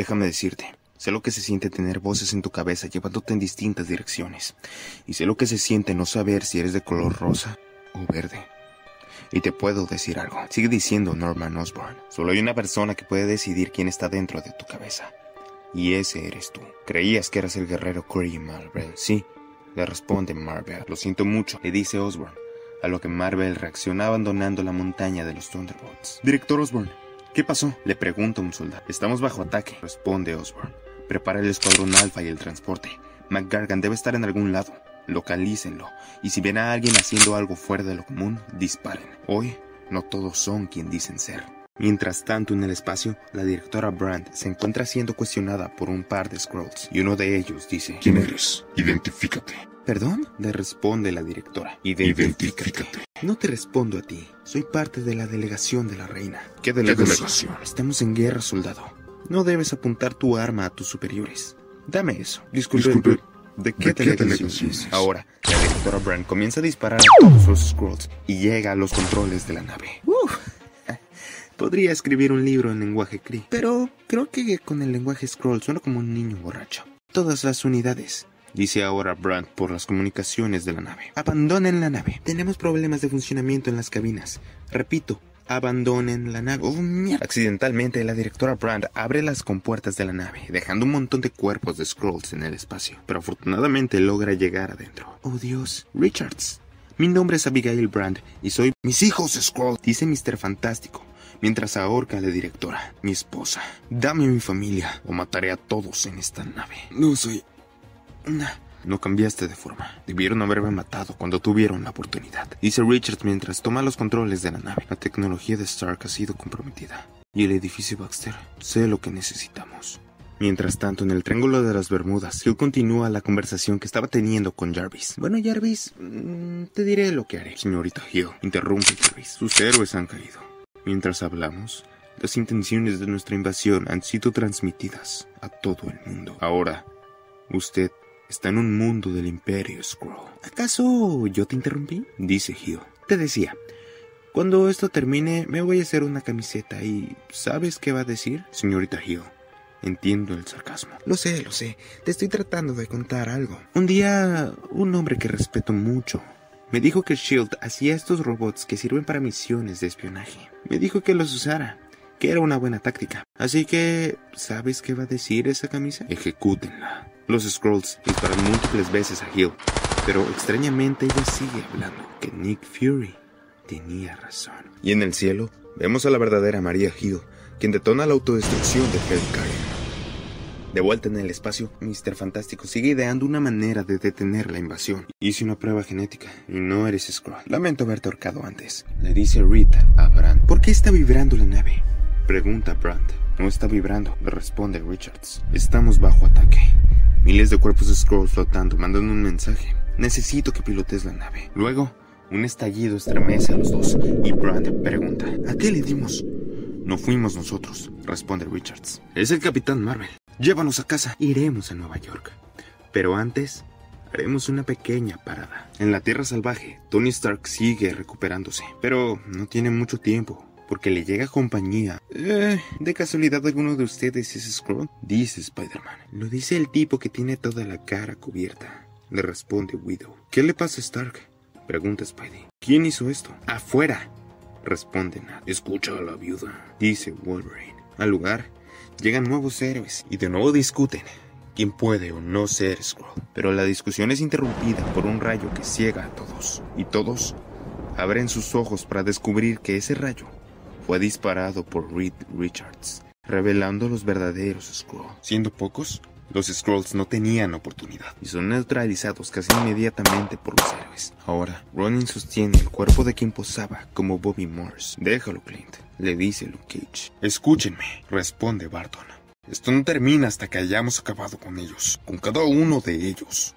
Déjame decirte, sé lo que se siente tener voces en tu cabeza llevándote en distintas direcciones. Y sé lo que se siente no saber si eres de color rosa o verde. Y te puedo decir algo. Sigue diciendo Norman Osborn. Solo hay una persona que puede decidir quién está dentro de tu cabeza. Y ese eres tú. Creías que eras el guerrero Curry Marvel. Sí, le responde Marvel. Lo siento mucho, le dice Osborn. A lo que Marvel reacciona abandonando la montaña de los Thunderbolts. Director Osborn, ¿qué pasó? Le pregunta un soldado. Estamos bajo ataque, responde Osborn. Prepara el escuadrón alfa y el transporte. McGargan debe estar en algún lado. Localícenlo. Y si ven a alguien haciendo algo fuera de lo común, disparen. Hoy, no todos son quien dicen ser. Mientras tanto, en el espacio, la directora Brandt se encuentra siendo cuestionada por un par de Scrolls, y uno de ellos dice: ¿Quién eres? Identifícate. ¿Perdón? Le responde la directora. Identifícate. No te respondo a ti. Soy parte de la delegación de la reina. ¿Qué ¿Qué delegación? Estamos en guerra, soldado. No debes apuntar tu arma a tus superiores. Dame eso. Disculpe. Disculpe, ¿De qué, ¿de qué delegación? Ahora, la directora Brand comienza a disparar a todos los Scrolls y llega a los controles de la nave. Uf. Podría escribir un libro en lenguaje Kree, pero creo que con el lenguaje Scroll suena como un niño borracho. Todas las unidades, dice ahora Brandt por las comunicaciones de la nave. Abandonen la nave. Tenemos problemas de funcionamiento en las cabinas. Repito, abandonen la nave. Oh, mierda. Accidentalmente, la directora Brand abre las compuertas de la nave, dejando un montón de cuerpos de Scrolls en el espacio. Pero afortunadamente logra llegar adentro. Oh Dios, Richards. Mi nombre es Abigail Brand y soy mis hijos Scroll, dice Mr. Fantástico. Mientras ahorca a la directora, mi esposa. Dame a mi familia o mataré a todos en esta nave. No soy... No cambiaste de forma. Debieron haberme matado cuando tuvieron la oportunidad. Dice Richards mientras toma los controles de la nave. La tecnología de Stark ha sido comprometida. Y el edificio Baxter. Sé lo que necesitamos. Mientras tanto, en el Triángulo de las Bermudas, Hill continúa la conversación que estaba teniendo con Jarvis. Bueno, Jarvis, mm, te diré lo que haré. Señorita Hill, interrumpe Jarvis. Sus héroes han caído. Mientras hablamos, las intenciones de nuestra invasión han sido transmitidas a todo el mundo. Ahora, usted está en un mundo del Imperio Scroll. ¿Acaso yo te interrumpí? Dice Hill. Te decía, cuando esto termine me voy a hacer una camiseta y ¿sabes qué va a decir? Señorita Hill, entiendo el sarcasmo. Lo sé, lo sé. Te estoy tratando de contar algo. Un día, un hombre que respeto mucho me dijo que Shield hacía estos robots que sirven para misiones de espionaje. Me dijo que los usara, que era una buena táctica. Así que, ¿sabes qué va a decir esa camisa? Ejecútenla. Los Scrolls disparan múltiples veces a Hill, pero extrañamente ella sigue hablando que Nick Fury tenía razón. Y en el cielo, vemos a la verdadera María Hill, quien detona la autodestrucción de Hellcarrier. De vuelta en el espacio, Mr. Fantástico sigue ideando una manera de detener la invasión. Hice una prueba genética y no eres Skrull. Lamento haberte ahorcado antes. Le dice Rita a Brandt. ¿Por qué está vibrando la nave? Pregunta Brandt. No está vibrando, responde Richards. Estamos bajo ataque. Miles de cuerpos de Skrull flotando mandan un mensaje. Necesito que pilotes la nave. Luego, un estallido estremece a los dos y Brandt pregunta. ¿A qué le dimos? No fuimos nosotros, responde Richards. Es el Capitán Marvel. Llévanos a casa. Iremos a Nueva York. Pero antes, haremos una pequeña parada. En la Tierra Salvaje, Tony Stark sigue recuperándose, pero no tiene mucho tiempo. Porque le llega compañía. Eh, ¿De casualidad alguno de ustedes es Skrull? Dice Spider-Man. Lo dice el tipo que tiene toda la cara cubierta. Le responde Widow. ¿Qué le pasa a Stark? Pregunta Spidey. ¿Quién hizo esto? Afuera. Responde. Escucha a la viuda. Dice Wolverine. Al lugar, llegan nuevos héroes y de nuevo discuten quién puede o no ser Skrull. Pero la discusión es interrumpida por un rayo que ciega a todos. Y todos abren sus ojos para descubrir que ese rayo fue disparado por Reed Richards, revelando los verdaderos Skrull. Siendo pocos, los Skrulls no tenían oportunidad y son neutralizados casi inmediatamente por los héroes. Ahora, Ronin sostiene el cuerpo de quien posaba como Bobby Morse. Déjalo, Clint, le dice Luke Cage. Escúchenme, responde Barton. Esto no termina hasta que hayamos acabado con ellos, con cada uno de ellos.